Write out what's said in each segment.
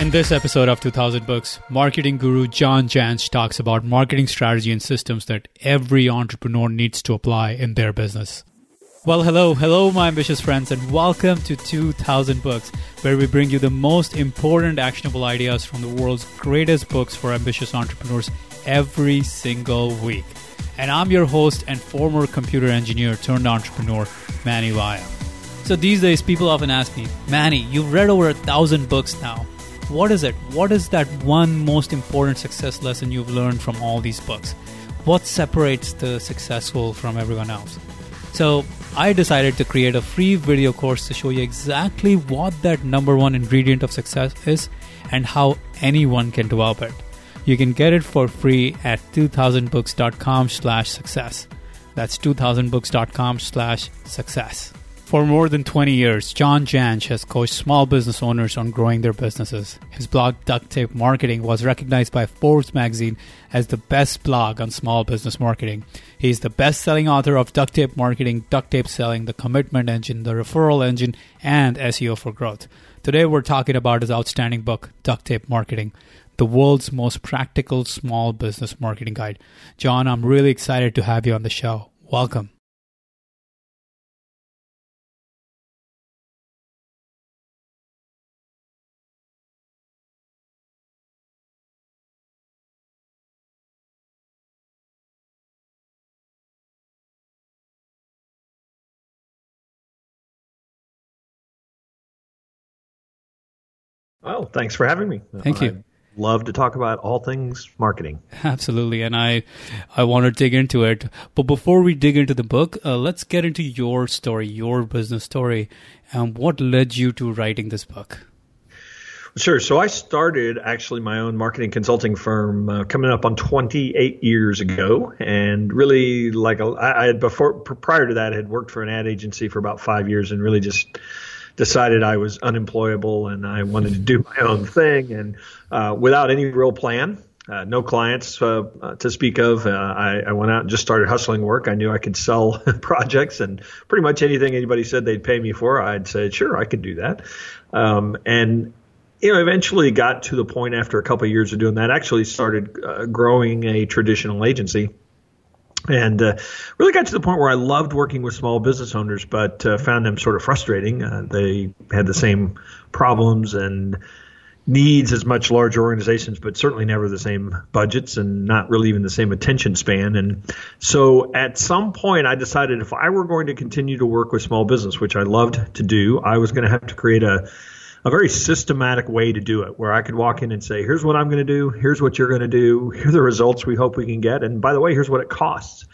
In this episode of 2000 Books, marketing guru John Jantsch talks about marketing strategy and systems that every entrepreneur needs to apply in their business. Well, hello, hello, my ambitious friends, and welcome to 2000 Books, where we bring you the most important actionable ideas from the world's greatest books for ambitious entrepreneurs every single week. And I'm your host and former computer engineer turned entrepreneur, Manny Vaya. So these days, people often ask me, Manny, you've read over a thousand books now. What is it? What is that one most important success lesson you've learned from all these books? What separates the successful from everyone else? So, I decided to create a free video course to show you exactly what that number one ingredient of success is and how anyone can develop it. You can get it for free at 2000books.com slash success. That's 2000books.com slash success. For more than 20 years, John Jantsch has coached small business owners on growing their businesses. His blog, Duct Tape Marketing, was recognized by Forbes magazine as the best blog on small business marketing. He is the best selling author of Duct Tape Marketing, Duct Tape Selling, The Commitment Engine, The Referral Engine, and SEO for Growth. Today, we're talking about his outstanding book, Duct Tape Marketing the world's most practical small business marketing guide. John, I'm really excited to have you on the show. Welcome. Thanks for having me. Thank you. I love to talk about all things marketing. Absolutely, and I, I want to dig into it. But before we dig into the book, uh, let's get into your story, your business story, and what led you to writing this book. Sure. So I started actually my own marketing consulting firm uh, coming up on 28 years ago, and really like a, I had before prior to that I had worked for an ad agency for about five years, and really just decided I was unemployable and I wanted to do my own thing, and uh, without any real plan. Uh, no clients uh, uh to speak of. Uh, I, I, went out and just started hustling work. I knew I could sell projects and pretty much anything anybody said they'd pay me for, I'd say, sure, I could do that. Um, and you know, eventually got to the point after a couple of years of doing that, actually started uh, growing a traditional agency and uh, really got to the point where I loved working with small business owners, but uh, found them sort of frustrating. Uh, they had the same problems and needs as much larger organizations, but certainly never the same budgets and not really even the same attention span. And so at some point, I decided if I were going to continue to work with small business, which I loved to do, I was going to have to create a a very systematic way to do it where I could walk in and say, here's what I'm going to do. Here's what you're going to do. Here are the results we hope we can get. And by the way, here's what it costs.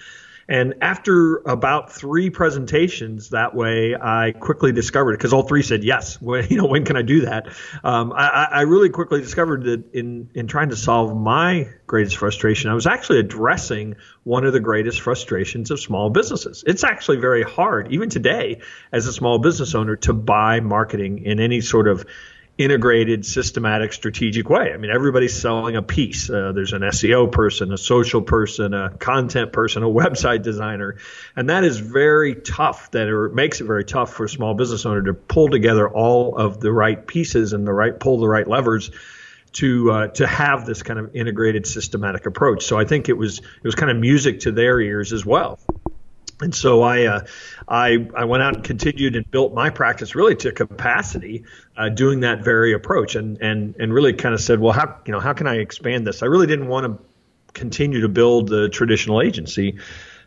And after about three presentations that way, I quickly discovered because all three said yes. When, you know, when can I do that? Um, I, I, really quickly discovered that in in trying to solve my greatest frustration, I was actually addressing one of the greatest frustrations of small businesses. It's actually very hard, even today, as a small business owner, to buy marketing in any sort of integrated, systematic, strategic way. I mean, everybody's selling a piece. Uh, there's an SEO person, a social person, a content person, a website designer, and that is very tough. That it makes it very tough for a small business owner to pull together all of the right pieces and the right pull the right levers to uh, to have this kind of integrated, systematic approach. So I think it was it was kind of music to their ears as well. And so I, uh, I, I went out and continued and built my practice really to capacity, uh, doing that very approach, and and and really kind of said, well, how you know how can I expand this? I really didn't want to continue to build the traditional agency,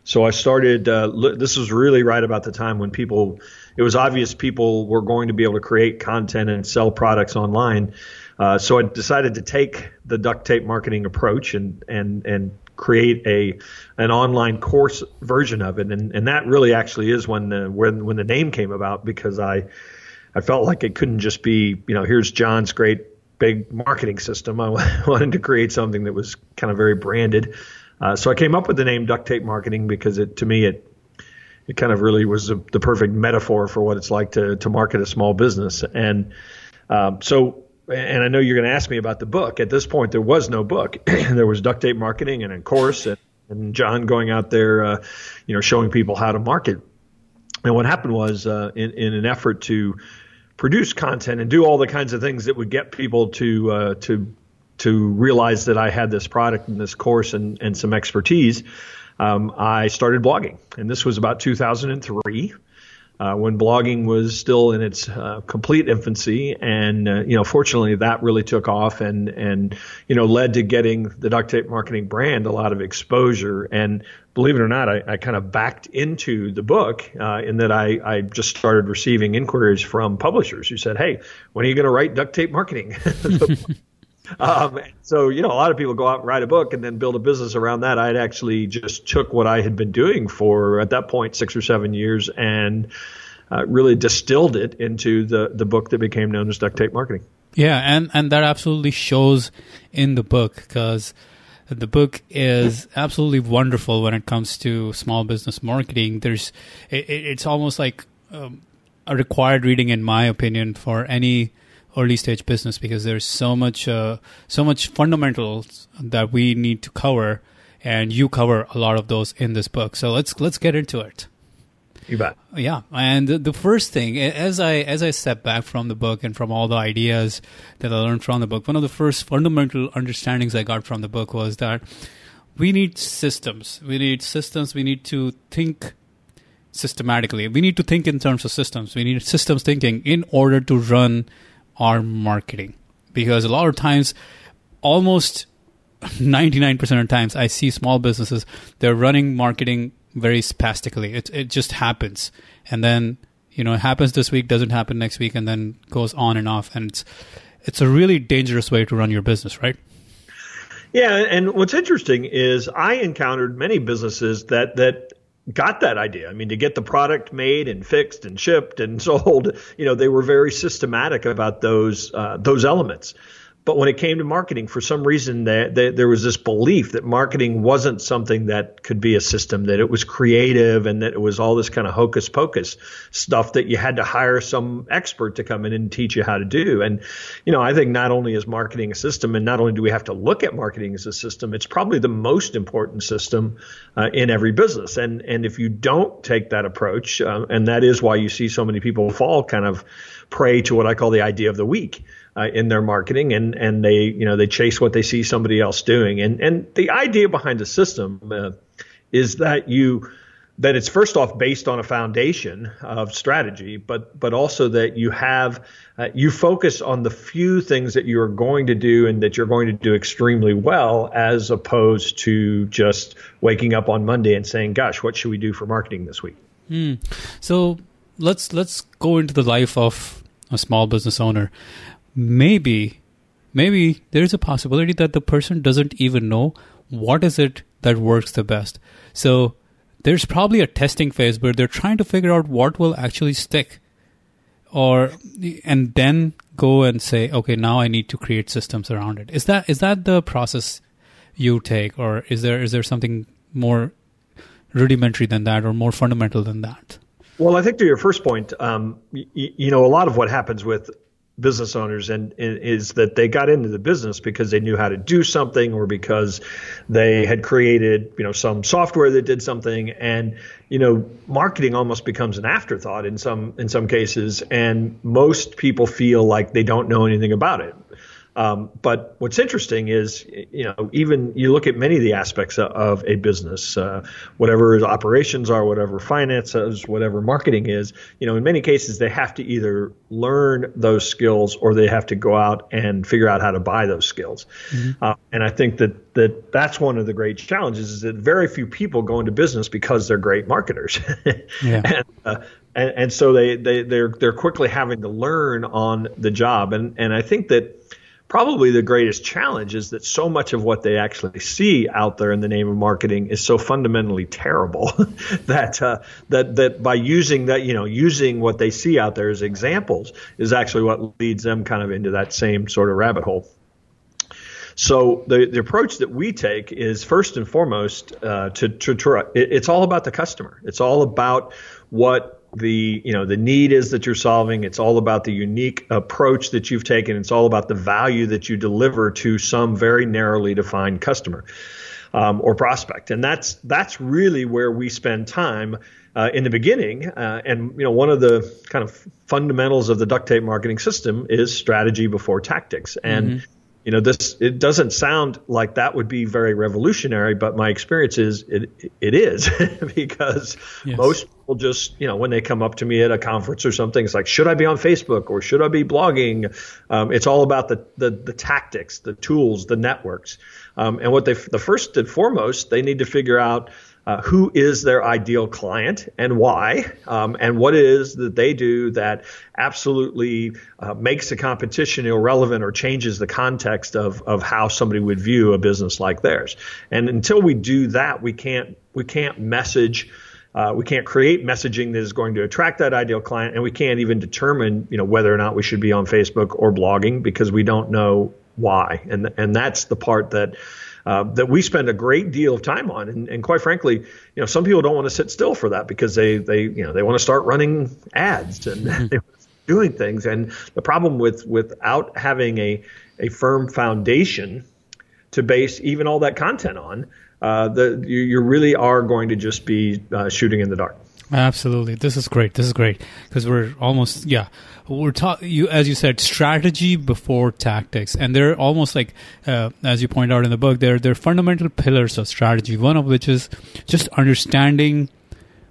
so I started. Uh, this was really right about the time when people, it was obvious people were going to be able to create content and sell products online. Uh, so I decided to take the duct tape marketing approach and and and create a an online course version of it, and and that really actually is when the when when the name came about because I I felt like it couldn't just be you know here's John's great big marketing system. I wanted to create something that was kind of very branded. Uh, so I came up with the name duct tape marketing because it to me it it kind of really was a, the perfect metaphor for what it's like to to market a small business. And um, so and I know you're going to ask me about the book. At this point, there was no book. there was duct tape marketing and a course, and, and John going out there, uh, you know, showing people how to market. And what happened was, uh, in, in an effort to produce content and do all the kinds of things that would get people to uh, to to realize that I had this product and this course and, and some expertise, um, I started blogging. And this was about 2003 uh, when blogging was still in its uh, complete infancy, and uh, you know, fortunately, that really took off and and you know led to getting the duct tape marketing brand a lot of exposure. And believe it or not, I, I kind of backed into the book uh, in that I, I just started receiving inquiries from publishers who said, "Hey, when are you going to write duct tape marketing?" Um, so, you know, a lot of people go out and write a book and then build a business around that. I actually just took what I had been doing for, at that point, six or seven years and uh, really distilled it into the, the book that became known as Duct Tape Marketing. Yeah, and, and that absolutely shows in the book because the book is absolutely wonderful when it comes to small business marketing. There's, it, it's almost like um, a required reading, in my opinion, for any early stage business because there's so much uh, so much fundamentals that we need to cover and you cover a lot of those in this book. So let's let's get into it. You bet. Yeah. And the first thing as i as i step back from the book and from all the ideas that i learned from the book one of the first fundamental understandings i got from the book was that we need systems. We need systems. We need to think systematically. We need to think in terms of systems. We need systems thinking in order to run our marketing. Because a lot of times almost 99% of times I see small businesses they're running marketing very spastically. It it just happens. And then you know it happens this week doesn't happen next week and then goes on and off. And it's it's a really dangerous way to run your business right? Yeah and what's interesting is I encountered many businesses that that got that idea. I mean, to get the product made and fixed and shipped and sold, you know, they were very systematic about those uh, those elements. But when it came to marketing, for some reason, they, there was this belief that marketing wasn't something that could be a system, that it was creative and that it was all this kind of hocus pocus stuff that you had to hire some expert to come in and teach you how to do. And, you know, I think not only is marketing a system, and not only do we have to look at marketing as a system, it's probably the most important system uh, in every business. And, and if you don't take that approach, uh, and that is why you see so many people fall kind of prey to what I call the idea of the week uh, in their marketing, and and they you know they chase what they see somebody else doing, and and the idea behind the system uh, is that you that it's first off based on a foundation of strategy, but but also that you have uh, you focus on the few things that you are going to do and that you're going to do extremely well, as opposed to just waking up on Monday and saying, "Gosh, what should we do for marketing this week?" Mm. So let's let's go into the life of a small business owner maybe maybe there's a possibility that the person doesn't even know what is it that works the best. So there's probably a testing phase where they're trying to figure out what will actually stick. Or and then go and say okay now i need to create systems around it. Is that is that the process you take? Or is there is there something more rudimentary than that or more fundamental than that? Well i think to your first point um, y- you know a lot of what happens with business owners and, is that they got into the business because they knew how to do something or because they had created you know some software that did something. And you know marketing almost becomes an afterthought in some in some cases. And most people feel like they don't know anything about it um, but what's interesting is, you know, even you look at many of the aspects of, a business, uh, whatever operations are, whatever finances, whatever marketing is, you know, in many cases they have to either learn those skills or they have to go out and figure out how to buy those skills. Mm-hmm. Uh, and I think that that that's one of the great challenges is that very few people go into business because they're great marketers. yeah. and, uh, and, and so they, they they're they're quickly having to learn on the job. And and I think that probably the greatest challenge is that so much of what they actually see out there in the name of marketing is so fundamentally terrible that uh, that that by using that you know using what they see out there as examples is actually what leads them kind of into that same sort of rabbit hole. So the, the approach that we take is first and foremost uh, to, to, to it's all about the customer. It's all about what the you know the need is that you're solving it's all about the unique approach that you've taken it's all about the value that you deliver to some very narrowly defined customer um, or prospect. And that's that's really where we spend time uh, in the beginning. Uh, and you know, one of the kind of fundamentals of the duct tape marketing system is strategy before tactics. And mm-hmm. You know, this it doesn't sound like that would be very revolutionary, but my experience is it it is because yes. most people just you know when they come up to me at a conference or something, it's like, should I be on Facebook or should I be blogging? Um, it's all about the, the the tactics, the tools, the networks. Um, and what they the first and foremost, they need to figure out uh, who is their ideal client and why, um, and what it is that they do that absolutely uh, makes the competition irrelevant or changes the context of, of how somebody would view a business like theirs. And until we do that, we can't we can't message. Uh, we can't create messaging that is going to attract that ideal client, and we can't even determine, you know, whether or not we should be on Facebook or blogging because we don't know why. And and that's the part that uh, that we spend a great deal of time on. And, and, quite frankly, you know, some people don't want to sit still for that because they, they, you know, they want to start running ads and mm-hmm. doing things. And the problem with without having a, a firm foundation to base even all that content on, uh, the, you, you really are going to just be uh, shooting in the dark. Absolutely, this is great. This is great. Because we're almost yeah. We're talking you as you said strategy before tactics. And they're almost like uh, as you point out in the book they're they're fundamental pillars of strategy. One of which is just understanding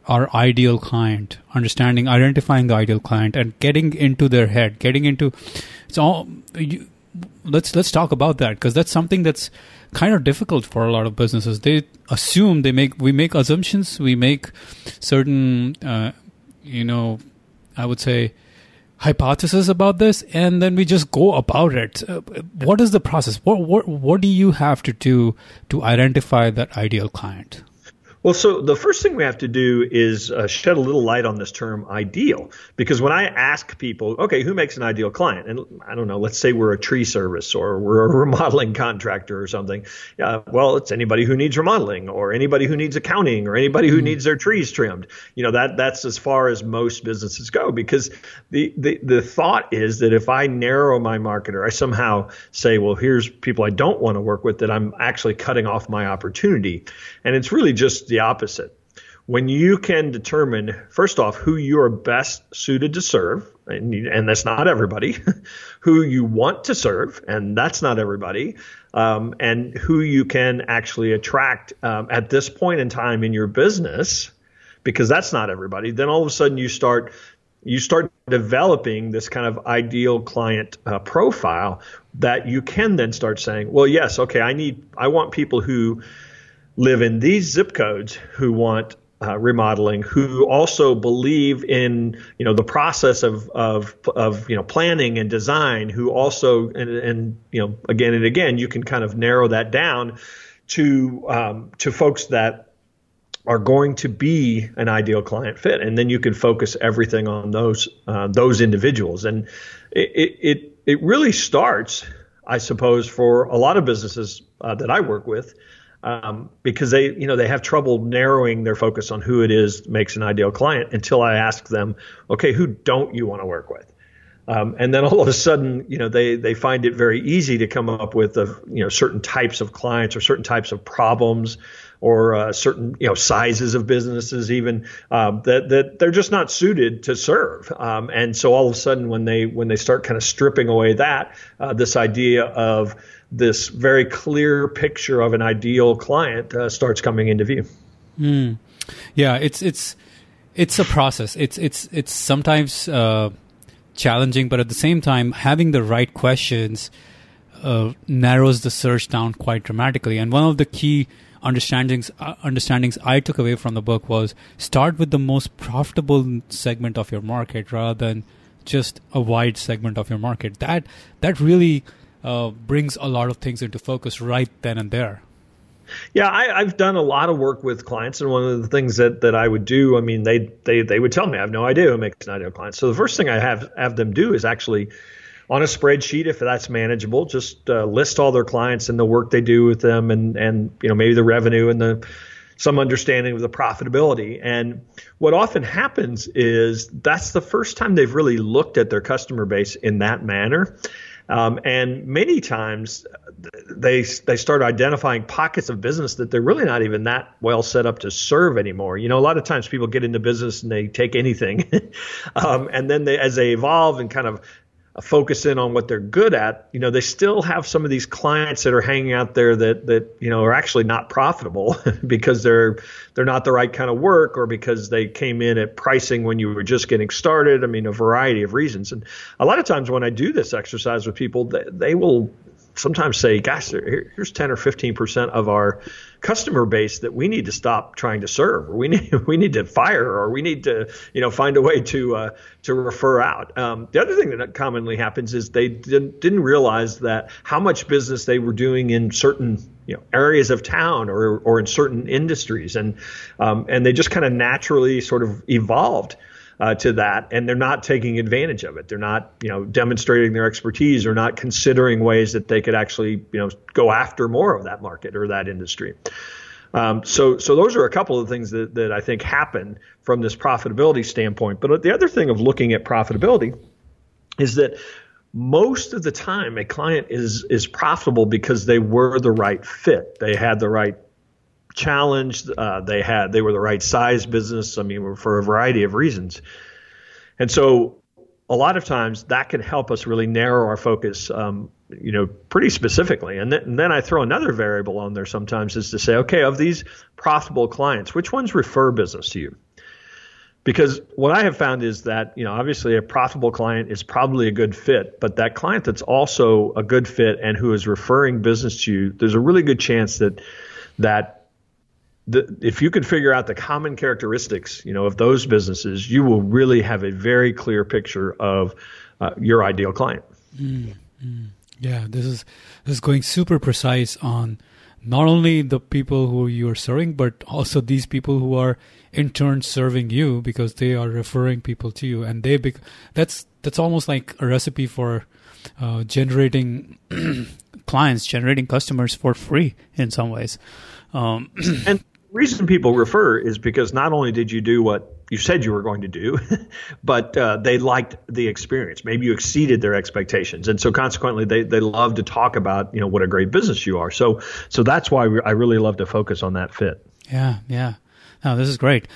our ideal client understanding identifying the ideal client and getting into their head getting into it's all you, let's let's talk about that because that's something that's kind of difficult for a lot of businesses. They assume they make we make assumptions we make certain uh, you know i would say hypothesis about this and then we just go about it. Uh, what is the process? What, what what do you have to do to identify that ideal client well, so the first thing we have to do is uh, shed a little light on this term ideal, because when I ask people, okay, who makes an ideal client? And I don't know, let's say we're a tree service or we're a remodeling contractor or something. Uh, well, it's anybody who needs remodeling or anybody who needs accounting or anybody who mm-hmm. needs their trees trimmed. You know, that that's as far as most businesses go because the, the, the thought is that if I narrow my marketer, I somehow say, well, here's people I don't want to work with that I'm actually cutting off my opportunity. And it's really just the opposite. When you can determine, first off, who you are best suited to serve, and, and that's not everybody, who you want to serve, and that's not everybody, um, and who you can actually attract um, at this point in time in your business, because that's not everybody, then all of a sudden you start you start developing this kind of ideal client uh, profile that you can then start saying, well, yes, okay, I need, I want people who live in these zip codes who want uh, remodeling, who also believe in you know the process of of of you know planning and design, who also and, and you know again and again you can kind of narrow that down to um, to folks that are going to be an ideal client fit, and then you can focus everything on those uh, those individuals, and it, it it really starts, I suppose, for a lot of businesses uh, that I work with um, because they, you know, they have trouble narrowing their focus on who it is makes an ideal client until I ask them, okay, who don't you want to work with? Um, and then all of a sudden, you know, they, they find it very easy to come up with, a, you know, certain types of clients or certain types of problems or uh, certain, you know, sizes of businesses even um, that, that they're just not suited to serve. Um, and so all of a sudden, when they when they start kind of stripping away that, uh, this idea of this very clear picture of an ideal client uh, starts coming into view. Mm. Yeah, it's it's it's a process. It's it's it's sometimes uh, challenging, but at the same time, having the right questions uh, narrows the search down quite dramatically. And one of the key understandings uh, understandings I took away from the book was start with the most profitable segment of your market rather than just a wide segment of your market. That that really uh, brings a lot of things into focus right then and there. Yeah, I, have done a lot of work with clients, and one of the things that, that I would do, I mean, they, they they would tell me I have no idea who makes an ideal client. So the first thing I have have them do is actually on a spreadsheet, if that's manageable, just uh, list all their clients and the work they do with them, and and you know maybe the revenue and the some understanding of the profitability. And what often happens is that's the first time they've really looked at their customer base in that manner. Um, and many times they they start identifying pockets of business that they're really not even that well set up to serve anymore. You know, a lot of times people get into business and they take anything, um, and then they as they evolve and kind of focus in on what they're good at, you know, they still have some of these clients that are hanging out there that that you know are actually not profitable because they're they're not the right kind of work or because they came in at pricing when you were just getting started. I mean, a variety of reasons. And a lot of times when I do this exercise with people, they, they will sometimes say, gosh, here's 10 or 15 percent of our customer base that we need to stop trying to serve, or we need we need to fire, or we need to you know find a way to uh, to refer out. Um, the other thing that commonly happens is they didn't, didn't realize that how much business they were doing in certain you know areas of town or or in certain industries, and um, and they just kind of naturally sort of evolved uh, to that, and they're not taking advantage of it. They're not, you know, demonstrating their expertise or not considering ways that they could actually, you know, go after more of that market or that industry. Um, so, so those are a couple of things that, that I think happen from this profitability standpoint. But the other thing of looking at profitability is that most of the time a client is is profitable because they were the right fit. They had the right challenged. Uh, they had they were the right size business. I mean, for a variety of reasons, and so a lot of times that can help us really narrow our focus. Um, you know, pretty specifically, and, th- and then I throw another variable on there sometimes is to say, okay, of these profitable clients, which ones refer business to you? because what I have found is that you know obviously a profitable client is probably a good fit, but that client that's also a good fit and who is referring business to you, there's a really good chance that that the, if you can figure out the common characteristics, you know, of those businesses, you will really have a very clear picture of uh, your ideal client. Mm, mm. Yeah, this is this is going super precise on not only the people who you are serving, but also these people who are in turn serving you because they are referring people to you, and they bec- that's that's almost like a recipe for uh, generating clients, generating customers for free in some ways. Um, and reason people refer is because not only did you do what you said you were going to do, but uh, they liked the experience. Maybe you exceeded their expectations, and so consequently, they they love to talk about you know what a great business you are. So so that's why I really love to focus on that fit. Yeah, yeah. Now this is great.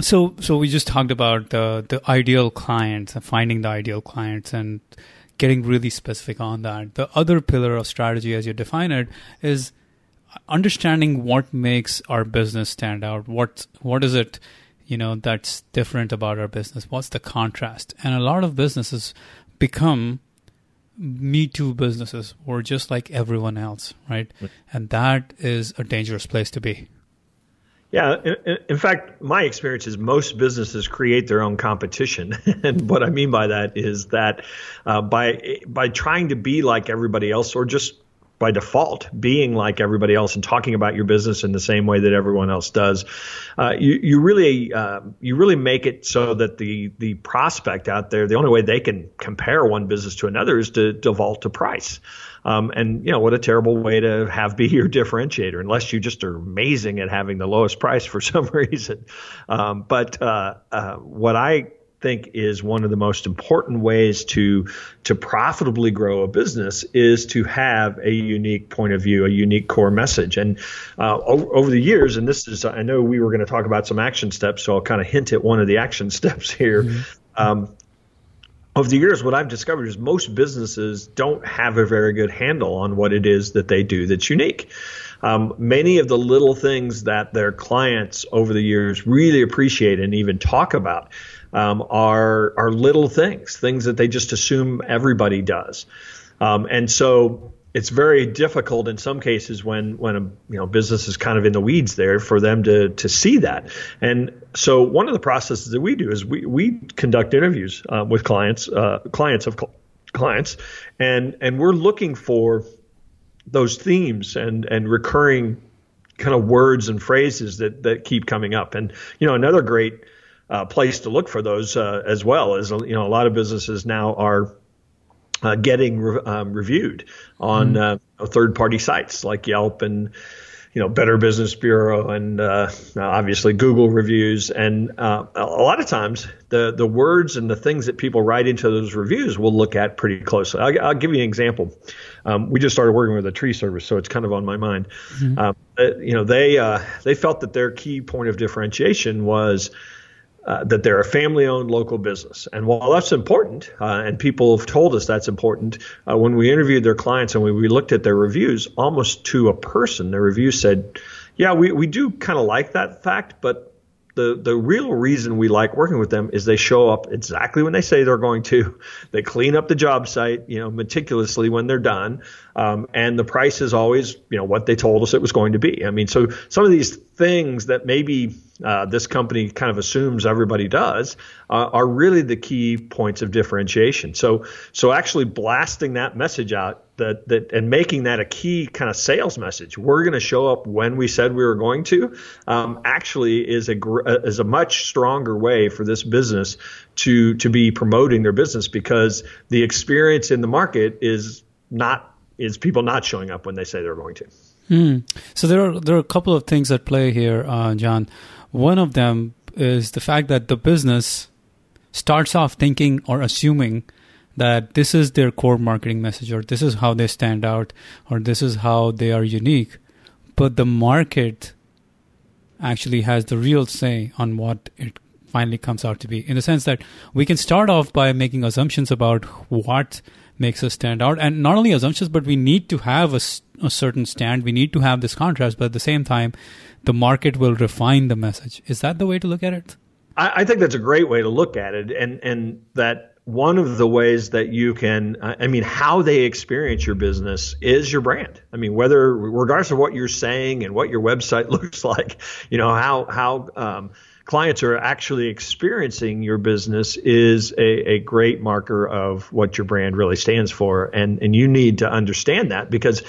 So so we just talked about the the ideal clients, and finding the ideal clients, and getting really specific on that. The other pillar of strategy, as you define it, is understanding what makes our business stand out. What what is it, you know, that's different about our business? What's the contrast? And a lot of businesses become me too businesses or just like everyone else, right? And that is a dangerous place to be. Yeah, in, in, fact, my experience is most businesses create their own competition, and what I mean by that is that uh, by by trying to be like everybody else, or just by default being like everybody else and talking about your business in the same way that everyone else does. Uh, you, you really uh, you really make it so that the the prospect out there the only way they can compare one business to another is to default to price. Um, and you know what a terrible way to have be your differentiator unless you just are amazing at having the lowest price for some reason. Um, but uh, uh what I think is one of the most important ways to to profitably grow a business is to have a unique point of view, a unique core message. And uh, over, over, the years, and this is, I know we were going to talk about some action steps, so I'll kind of hint at one of the action steps here. Mm-hmm. Um, over the years, what I've discovered is most businesses don't have a very good handle on what it is that they do that's unique. Um, many of the little things that their clients over the years really appreciate and even talk about um, are are little things, things that they just assume everybody does, um, and so it's very difficult in some cases when when a you know business is kind of in the weeds there for them to to see that. And so one of the processes that we do is we we conduct interviews uh, with clients uh, clients of cl- clients, and and we're looking for those themes and and recurring kind of words and phrases that that keep coming up. And you know another great uh, place to look for those uh, as well. As you know, a lot of businesses now are uh, getting re- um, reviewed on mm. third-party sites like Yelp and you know, Better Business Bureau and uh, obviously Google reviews. And uh, a lot of times, the the words and the things that people write into those reviews, we'll look at pretty closely. I'll, I'll give you an example. Um, we just started working with a tree service, so it's kind of on my mind. Mm-hmm. Um, uh, you know, they uh, they felt that their key point of differentiation was uh, that they're a family owned local business. And while that's important, uh, and people have told us that's important, uh, when we interviewed their clients and when we looked at their reviews, almost to a person, their reviews said, yeah, we, we do kind of like that fact, but the, the real reason we like working with them is they show up exactly when they say they're going to. They clean up the job site, you know, meticulously when they're done. Um, and the price is always, you know, what they told us it was going to be. I mean, so some of these things that maybe uh, this company kind of assumes everybody does uh, are really the key points of differentiation. So, so actually blasting that message out that, that and making that a key kind of sales message. We're going to show up when we said we were going to. Um, actually, is a is a much stronger way for this business to to be promoting their business because the experience in the market is not is people not showing up when they say they're going to. Mm. So there are there are a couple of things at play here, uh, John. One of them is the fact that the business starts off thinking or assuming that this is their core marketing message or this is how they stand out or this is how they are unique. But the market actually has the real say on what it finally comes out to be in the sense that we can start off by making assumptions about what makes us stand out. And not only assumptions but we need to have a, a certain stand. We need to have this contrast but at the same time the market will refine the message. Is that the way to look at it? I, I think that's a great way to look at it and and that one of the ways that you can, I mean, how they experience your business is your brand. I mean, whether, regardless of what you're saying and what your website looks like, you know, how, how, um, clients are actually experiencing your business is a, a, great marker of what your brand really stands for. And, and you need to understand that because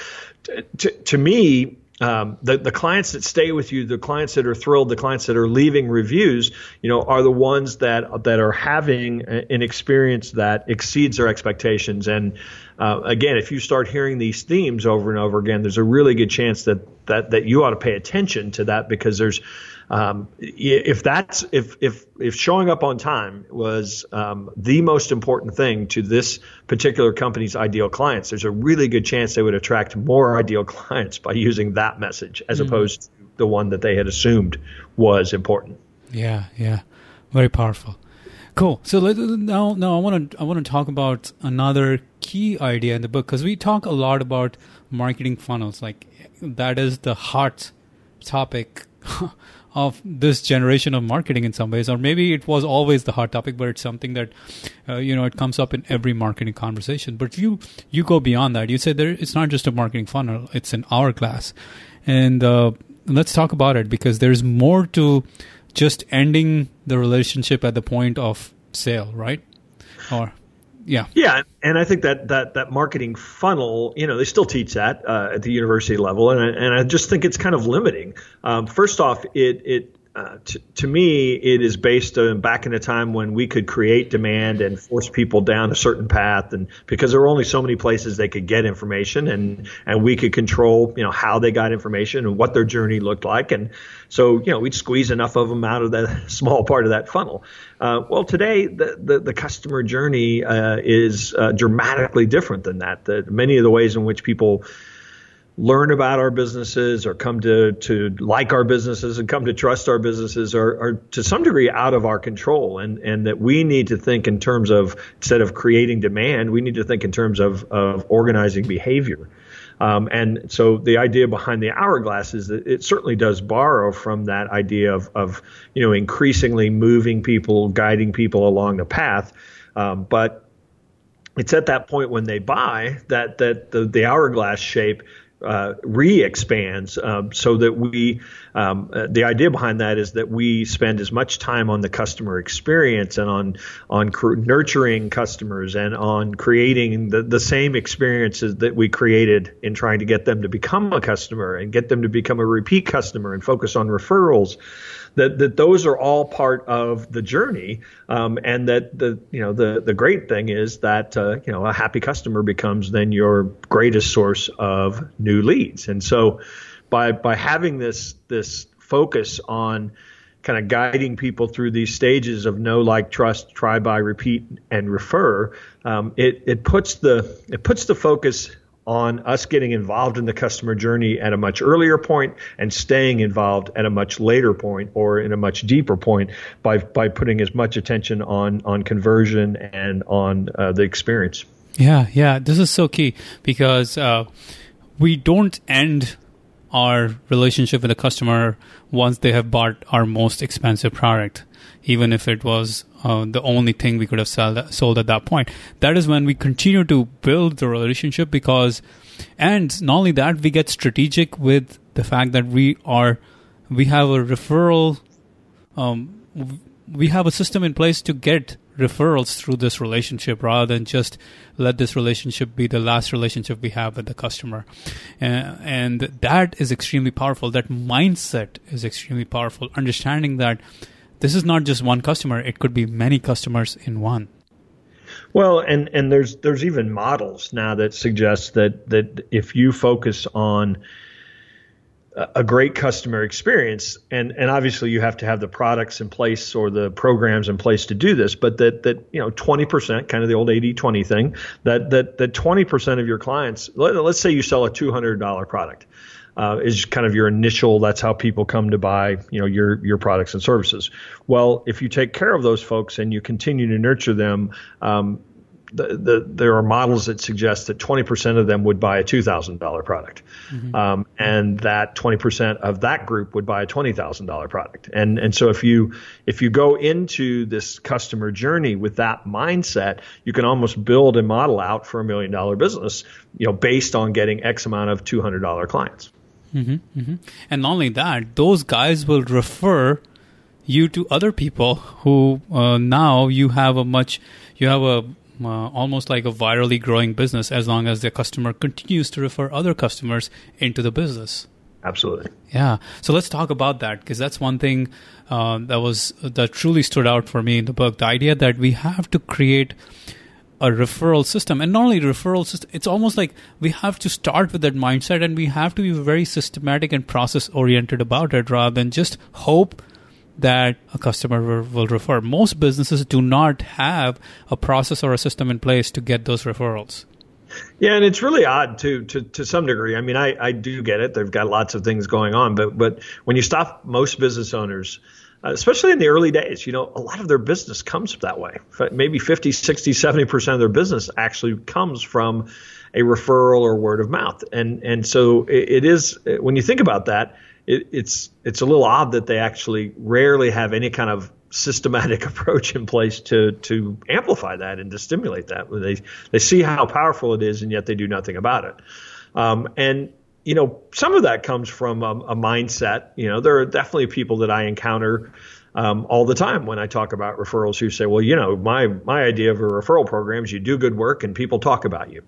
t- t- to me, um, the, the clients that stay with you, the clients that are thrilled, the clients that are leaving reviews, you know, are the ones that that are having an experience that exceeds their expectations. And uh, again, if you start hearing these themes over and over again, there's a really good chance that that that you ought to pay attention to that because there's um, if that's if if if showing up on time was um, the most important thing to this particular company's ideal clients, there's a really good chance they would attract more ideal clients by using that message as mm-hmm. opposed to the one that they had assumed was important. Yeah, yeah, very powerful. Cool. So let, now, now I want to I want to talk about another key idea in the book because we talk a lot about marketing funnels. Like that is the hot topic of this generation of marketing in some ways, or maybe it was always the hot topic, but it's something that uh, you know it comes up in every marketing conversation. But you you go beyond that. You say there it's not just a marketing funnel; it's an hourglass, and uh, let's talk about it because there's more to just ending the relationship at the point of sale, right? Or yeah. Yeah and i think that that that marketing funnel you know they still teach that uh, at the university level and I, and I just think it's kind of limiting. Um, first off it it uh, to, to me, it is based on back in a time when we could create demand and force people down a certain path, and because there were only so many places they could get information, and and we could control, you know, how they got information and what their journey looked like, and so you know we'd squeeze enough of them out of that small part of that funnel. Uh, well, today the the, the customer journey uh, is uh, dramatically different than that. The, many of the ways in which people learn about our businesses or come to, to like our businesses and come to trust our businesses are, are to some degree out of our control and, and that we need to think in terms of instead of creating demand, we need to think in terms of, of organizing behavior. Um, and so the idea behind the hourglass is that it certainly does borrow from that idea of, of you know increasingly moving people, guiding people along the path. Um, but it's at that point when they buy that that the, the hourglass shape uh, re-expands um, so that we um, uh, the idea behind that is that we spend as much time on the customer experience and on on cr- nurturing customers and on creating the, the same experiences that we created in trying to get them to become a customer and get them to become a repeat customer and focus on referrals that that those are all part of the journey, um, and that the you know the the great thing is that uh, you know a happy customer becomes then your greatest source of new leads, and so by by having this this focus on kind of guiding people through these stages of know, like, trust, try, buy, repeat, and refer, um, it it puts the it puts the focus on us getting involved in the customer journey at a much earlier point and staying involved at a much later point or in a much deeper point by by putting as much attention on on conversion and on uh, the experience. Yeah, yeah, this is so key because uh, we don't end our relationship with the customer once they have bought our most expensive product, even if it was uh, the only thing we could have sell, sold at that point. That is when we continue to build the relationship because, and not only that, we get strategic with the fact that we are, we have a referral, um, we have a system in place to get referrals through this relationship rather than just let this relationship be the last relationship we have with the customer. Uh, and that is extremely powerful. That mindset is extremely powerful. Understanding that this is not just one customer, it could be many customers in one. Well, and, and there's there's even models now that suggest that that if you focus on a great customer experience. And and obviously you have to have the products in place or the programs in place to do this but that that you know 20% kind of the old 80 20 thing that that that 20% of your clients let, us say you sell a $200 product uh, is kind of your initial that's how people come to buy you know your your products and services. Well if you take care of those folks and you continue to nurture them um, the, the, there are models that suggest that 20% of them would buy a $2,000 product. Mm-hmm. Um, and that 20% of that group would buy a $20,000 product. And, and so if you, if you go into this customer journey with that mindset, you can almost build a model out for a million dollar business, you know, based on getting X amount of $200 clients. Mm-hmm, mm-hmm. And not only that, those guys will refer you to other people who uh, now you have a much, you have a uh, almost like a virally growing business as long as the customer continues to refer other customers into the business. Absolutely. Yeah. So let's talk about that because that's one thing uh, that was that truly stood out for me in the book. The idea that we have to create a referral system, and not only referral system, it's almost like we have to start with that mindset, and we have to be very systematic and process oriented about it, rather than just hope that a customer will refer. Most businesses do not have a process or a system in place to get those referrals. Yeah, and it's really odd to to to some degree. I mean, I, I do get it. They've got lots of things going on, but but when you stop most business owners, uh, especially in the early days, you know, a lot of their business comes that way. Maybe 50, 60, 70% of their business actually comes from a referral or word of mouth. And and so it, it is when you think about that, it, it's it's a little odd that they actually rarely have any kind of systematic approach in place to to amplify that and to stimulate that. They they see how powerful it is, and yet they do nothing about it. Um, and you know, some of that comes from a, a, mindset. You know, there are definitely people that I encounter um, all the time when I talk about referrals who say, well, you know, my my idea of a referral program is you do good work and people talk about you.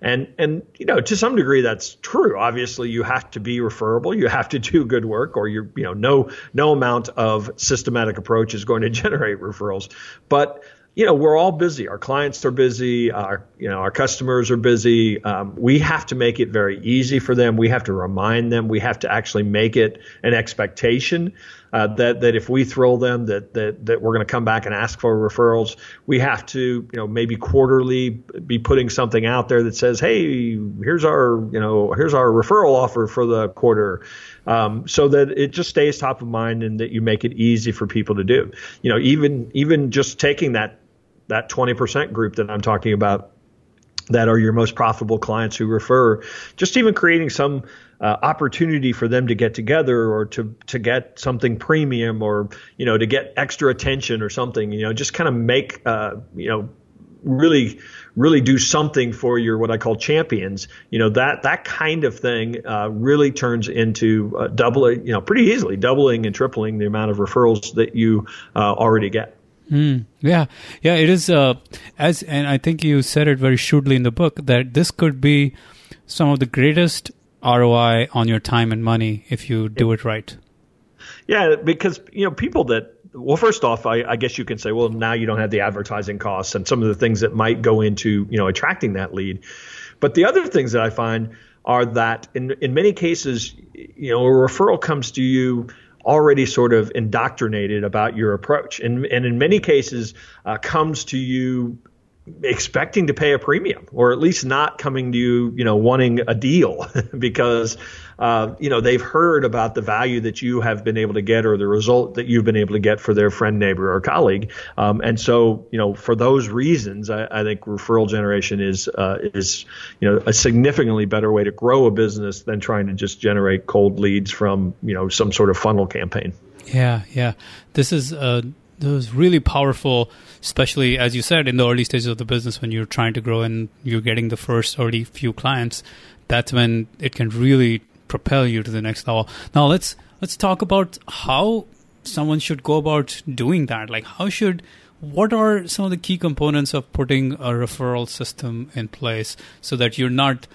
And and you know, to some degree that's true. Obviously, you have to be referable, you have to do good work or you're, you know, no no amount of systematic approach is going to generate referrals. But you know, we're all busy. Our clients are busy. Our, you know, our customers are busy. Um, we have to make it very easy for them. We have to remind them. We have to actually make it an expectation uh, that that if we throw them that that that we're going to come back and ask for referrals. We have to, you know, maybe quarterly be putting something out there that says, hey, here's our, you know, here's our referral offer for the quarter. Um, so that it just stays top of mind and that you make it easy for people to do. You know, even even just taking that that 20% group that I'm talking about that are your most profitable clients who refer, just even creating some uh, opportunity for them to get together or to to get something premium or you know to get extra attention or something, you know, just kind of make uh, you know really really do something for your what I call champions, you know that that kind of thing uh, really turns into uh, doubling, you know, pretty easily doubling and tripling the amount of referrals that you uh, already get. Mm, yeah, yeah, it is. Uh, as and I think you said it very shrewdly in the book that this could be some of the greatest ROI on your time and money if you do it right. Yeah, because you know people that well, first off, I, I, guess you can say, well, now you don't have the advertising costs and some of the things that might go into you know attracting that lead. But the other things that I find are that in in many cases, you know, a referral comes to you already sort of indoctrinated about your approach, and and in many cases uh, comes to you expecting to pay a premium or at least not coming to you, you know, wanting a deal because, uh, you know, they've heard about the value that you have been able to get or the result that you've been able to get for their friend, neighbor, or colleague. Um, and so, you know, for those reasons, I, I think referral generation is, uh, is, you know, a significantly better way to grow a business than trying to just generate cold leads from, you know, some sort of funnel campaign. Yeah. Yeah. This is, uh, was really powerful, especially as you said in the early stages of the business when you're trying to grow and you're getting the first already few clients. That's when it can really propel you to the next level. Now let's let's talk about how someone should go about doing that. Like how should what are some of the key components of putting a referral system in place so that you're not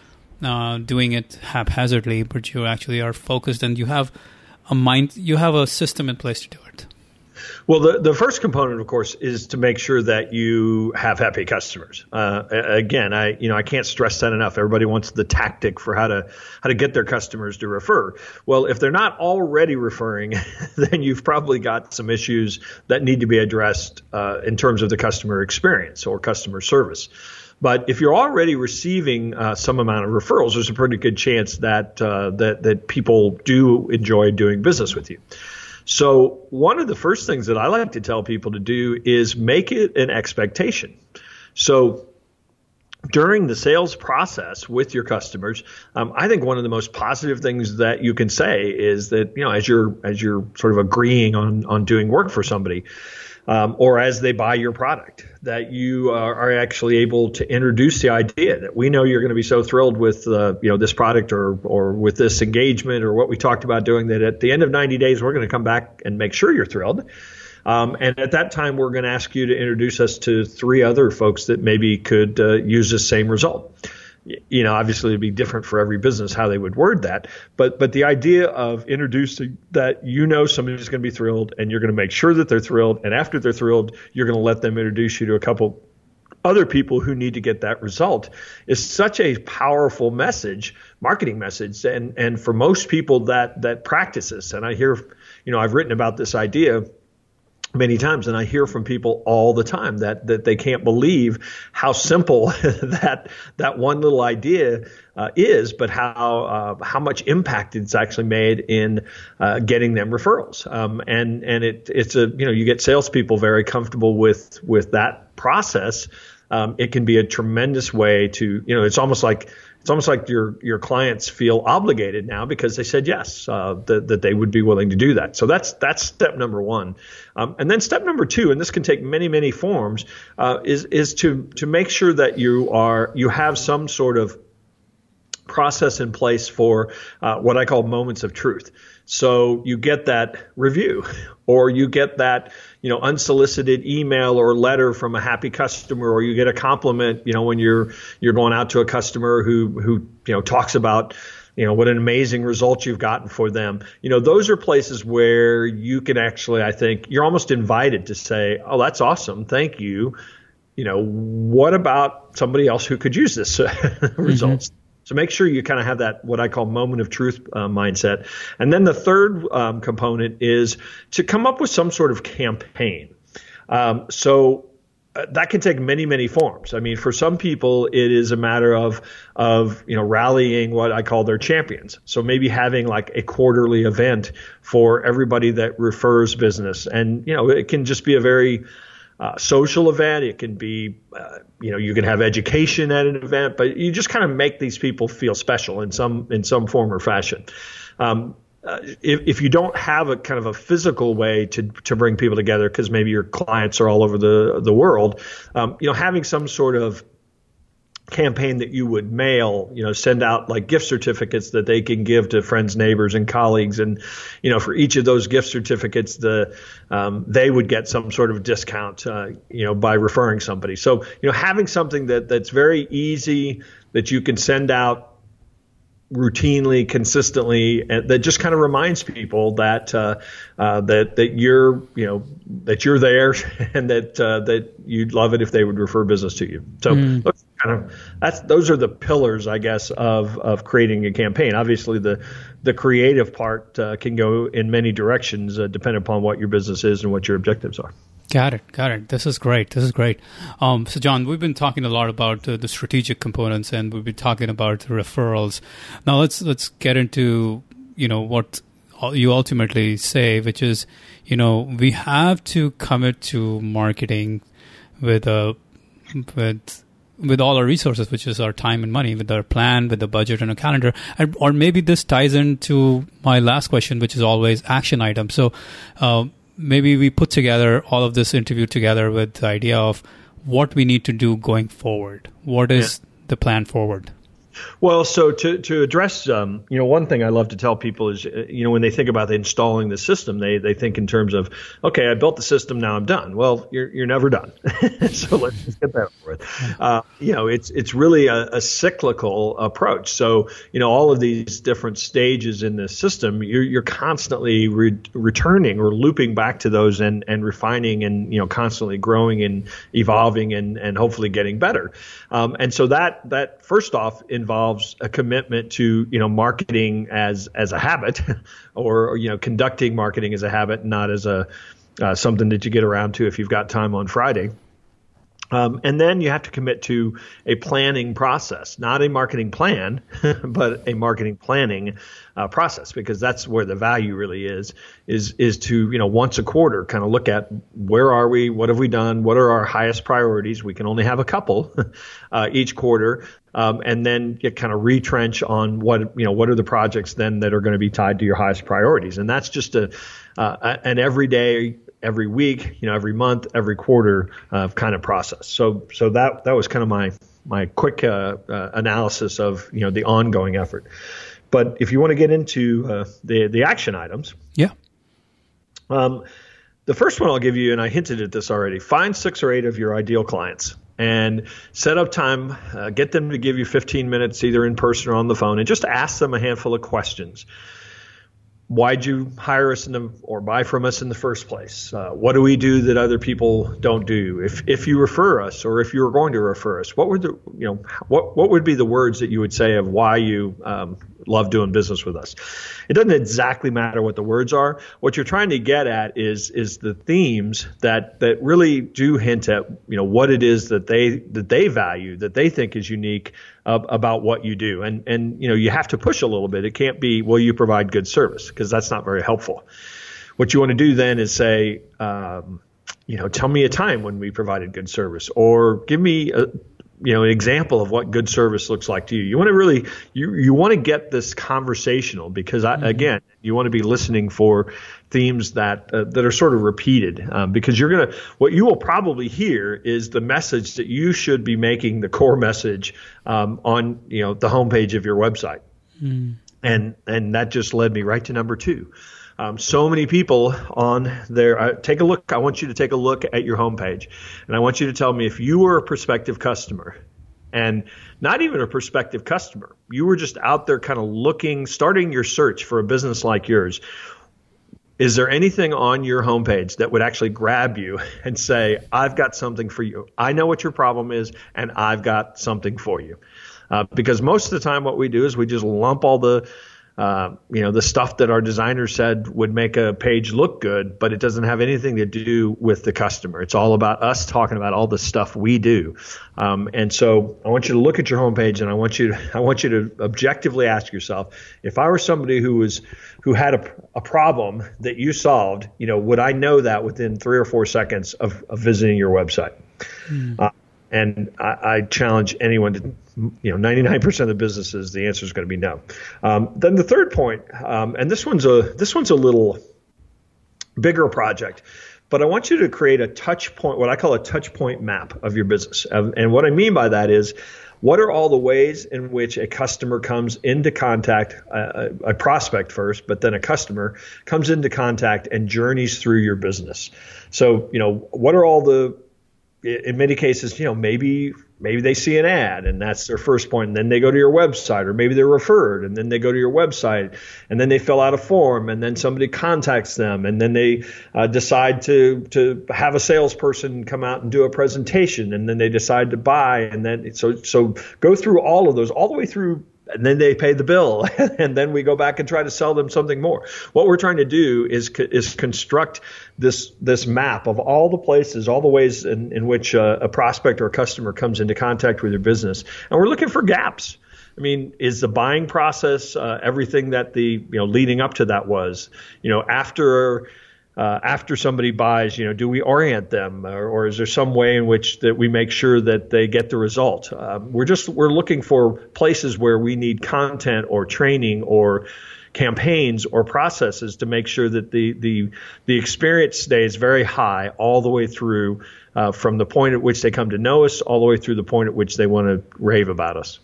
uh, doing it haphazardly, but you actually are focused and you have a mind, you have a system in place to do it. Well, the, the first component, of course, is to make sure that you have happy customers. Uh, again, I you know I can't stress that enough. Everybody wants the tactic for how to how to get their customers to refer. Well, if they're not already referring, then you've probably got some issues that need to be addressed uh, in terms of the customer experience or customer service. But if you're already receiving uh, some amount of referrals, there's a pretty good chance that uh, that that people do enjoy doing business with you. So, one of the first things that I like to tell people to do is make it an expectation. So, during the sales process with your customers, um, I think one of the most positive things that you can say is that you know as you're as you're sort of agreeing on on doing work for somebody, um, or as they buy your product, that you are, are, actually able to introduce the idea that we know you're going to be so thrilled with uh, you know this product or or with this engagement or what we talked about doing that at the end of 90 days we're going to come back and make sure you're thrilled. Um, and at that time, we're going to ask you to introduce us to three other folks that maybe could uh, use the same result you know, obviously it'd be different for every business how they would word that. But but the idea of introducing that you know somebody's going to be thrilled and you're going to make sure that they're thrilled, and after they're thrilled, you're going to let them introduce you to a couple other people who need to get that result is such a powerful message, marketing message, and and for most people that that practices, and I hear, you know, I've written about this idea many times and I hear from people all the time that that they can't believe how simple that that one little idea uh, is but how uh, how much impact it's actually made in uh, getting them referrals. Um, and and it it's a you know you get salespeople very comfortable with with that process. Um, it can be a tremendous way to you know it's almost like it's almost like your your clients feel obligated now because they said yes uh, that, that they would be willing to do that. So that's that's step number one, um, and then step number two, and this can take many many forms, uh, is is to to make sure that you are you have some sort of process in place for uh, what I call moments of truth. So you get that review, or you get that you know unsolicited email or letter from a happy customer, or you get a compliment. You know when you're you're going out to a customer who who you know talks about you know what an amazing result you've gotten for them you know those are places where you can actually i think you're almost invited to say oh that's awesome thank you you know what about somebody else who could use this results mm-hmm. So make sure you kind of have that what I call moment of truth uh, mindset. And then the third um, component is to come up with some sort of campaign. Um, so uh, that can take many many forms. I mean, for some people, it is a matter of of you know rallying what I call their champions. So maybe having like a quarterly event for everybody that refers business, and you know it can just be a very uh, social event. It can be, uh, you know, you can have education at an event, but you just kind of make these people feel special in some in some form or fashion. Um, uh, if, if you don't have a kind of a physical way to to bring people together, because maybe your clients are all over the the world, um, you know, having some sort of campaign that you would mail, you know, send out like gift certificates that they can give to friends, neighbors, and colleagues, and you know, for each of those gift certificates, the um, they would get some sort of discount, uh, you know, by referring somebody. So you know, having something that that's very easy that you can send out routinely, consistently, and that just kind of reminds people that uh, uh, that that you're you know that you're there and that uh, that you'd love it if they would refer business to you. So mm. Kind of that's those are the pillars, I guess, of of creating a campaign. Obviously, the the creative part uh, can go in many directions, uh, depending upon what your business is and what your objectives are. Got it. Got it. This is great. This is great. Um, so, John, we've been talking a lot about uh, the strategic components, and we've been talking about referrals. Now, let's let's get into you know what you ultimately say, which is you know we have to commit to marketing with a with with all our resources, which is our time and money, with our plan, with the budget and a calendar. And, or maybe this ties into my last question, which is always action items. So, uh, maybe we put together all of this interview together with the idea of what we need to do going forward. What is yeah. the plan forward? Well, so to to address, um, you know, one thing I love to tell people is, uh, you know, when they think about installing the system, they they think in terms of, okay, I built the system, now I'm done. Well, you're you're never done. so let's just get that over with. Uh, you know, it's it's really a, a, cyclical approach. So you know, all of these different stages in the system, you're you're constantly re- returning or looping back to those and and refining and you know constantly growing and evolving and and hopefully getting better. Um, and so that that first off involves a commitment to you know marketing as as a habit, or, you know conducting marketing as a habit, not as a uh, something that you get around to if you've got time on Friday. Um, and then you have to commit to a planning process, not a marketing plan, but a marketing planning uh, process, because that's where the value really is. Is is to you know once a quarter kind of look at where are we, what have we done, what are our highest priorities. We can only have a couple uh, each quarter, um, and then get kind of retrench on what you know what are the projects then that are going to be tied to your highest priorities, and that's just a uh, an everyday every week, you know, every month, every quarter uh, kind of process. So, so that that was kind of my my quick uh, uh, analysis of you know the ongoing effort. But if you want to get into uh, the the action items, yeah. Um, the first one I'll give you, and I hinted at this already. Find six or eight of your ideal clients and set up time. Uh, get them to give you 15 minutes, either in person or on the phone, and just ask them a handful of questions why'd you hire us in the, or buy from us in the first place? Uh, what do we do that other people don't do? If if you refer us, or if you were going to refer us, what would the you know what what would be the words that you would say of why you um, love doing business with us? It doesn't exactly matter what the words are. What you're trying to get at is is the themes that that really do hint at you know what it is that they that they value that they think is unique uh, about what you do. And and you know you have to push a little bit. It can't be well you provide good service because that's not very helpful. What you want to do then is say. Um, you know, tell me a time when we provided good service, or give me a, you know an example of what good service looks like to you. You want to really you you want to get this conversational because I, mm-hmm. again you want to be listening for themes that uh, that are sort of repeated um, because you're gonna what you will probably hear is the message that you should be making the core message um, on you know the homepage of your website mm. and and that just led me right to number two um, so many people on there uh, take a look i want you to take a look at your homepage and i want you to tell me if you were a prospective customer and not even a prospective customer. You were just out there kind of looking, starting your search for a business like yours. Is there anything on your homepage that would actually grab you and say, I've got something for you? I know what your problem is, and I've got something for you. Uh, because most of the time, what we do is we just lump all the uh, you know, the stuff that our designer said would make a page look good, but it doesn't have anything to do with the customer. It's all about us talking about all the stuff we do. Um, and so I want you to look at your homepage and I want you to, I want you to objectively ask yourself, if I were somebody who was, who had a, a problem that you solved, you know, would I know that within three or four seconds of, of visiting your website? Mm. Uh, and I, I, challenge anyone to, you know, 99% of the businesses, the answer is going to be no. Um, then the third point, um, and this one's a this one's a little bigger project, but I want you to create a touch point, what I call a touch point map of your business. Um, and what I mean by that is, what are all the ways in which a customer comes into contact, uh, a prospect first, but then a customer comes into contact and journeys through your business? So, you know, what are all the in many cases, you know, maybe maybe they see an ad and that's their first point, and then they go to your website, or maybe they're referred, and then they go to your website, and then they fill out a form, and then somebody contacts them, and then they uh, decide to to have a salesperson come out and do a presentation, and then they decide to buy, and then so so go through all of those all the way through and then they pay the bill and then we go back and try to sell them something more what we're trying to do is is construct this this map of all the places all the ways in, in which a, a prospect or a customer comes into contact with your business and we're looking for gaps I mean, is the buying process uh, everything that the you know leading up to that was? You know, after uh, after somebody buys, you know, do we orient them, or, or, is there some way in which that we make sure that they get the result? Um, we're just we're looking for places where we need content or training or campaigns or processes to make sure that the the the experience stays very high all the way through uh, from the point at which they come to know us all the way through the point at which they want to rave about us.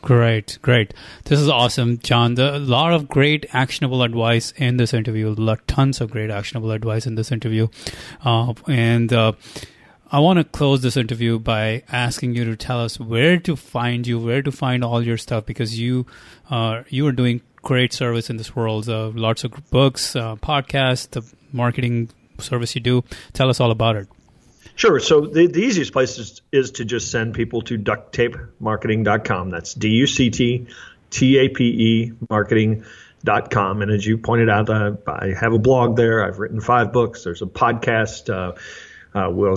Great, great. This is awesome, John. A lot of great actionable advice in this interview. Lot, tons of great actionable advice in this interview, uh, and uh, I want to close this interview by asking you to tell us where to find you, where to find all your stuff, because you uh, you are doing great service in this world. Uh, lots of books, uh, podcasts, the marketing service you do. Tell us all about it. Sure. So the, the easiest place is, is to just send people to ducttapemarketing.com. That's D U C T T A P E marketing.com. And as you pointed out, uh, I have a blog there. I've written five books. There's a podcast. Uh, uh, we'll,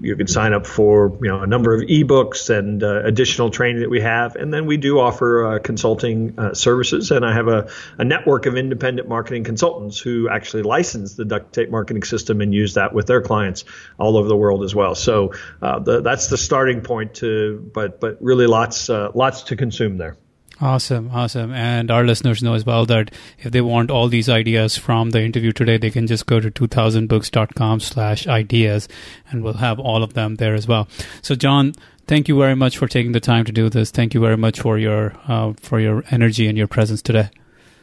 you can sign up for you know a number of ebooks and uh, additional training that we have, and then we do offer uh, consulting uh, services. And I have a, a network of independent marketing consultants who actually license the duct tape marketing system and use that with their clients all over the world as well. So uh, the, that's the starting point to, but but really lots uh, lots to consume there. Awesome, awesome. And our listeners know as well that if they want all these ideas from the interview today, they can just go to 2000books.com slash ideas and we'll have all of them there as well. So John, thank you very much for taking the time to do this. Thank you very much for your, uh, for your energy and your presence today.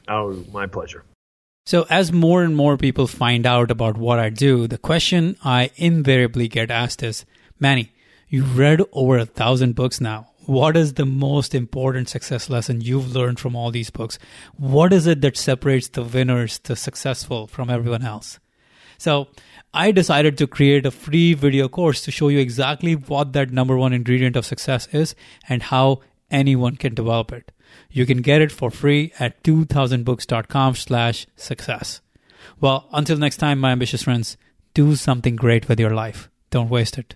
Oh, my pleasure. So as more and more people find out about what I do, the question I invariably get asked is, Manny, you've read over a thousand books now what is the most important success lesson you've learned from all these books? What is it that separates the winners, the successful from everyone else? So I decided to create a free video course to show you exactly what that number one ingredient of success is and how anyone can develop it. You can get it for free at 2000books.com slash success. Well, until next time, my ambitious friends, do something great with your life. Don't waste it.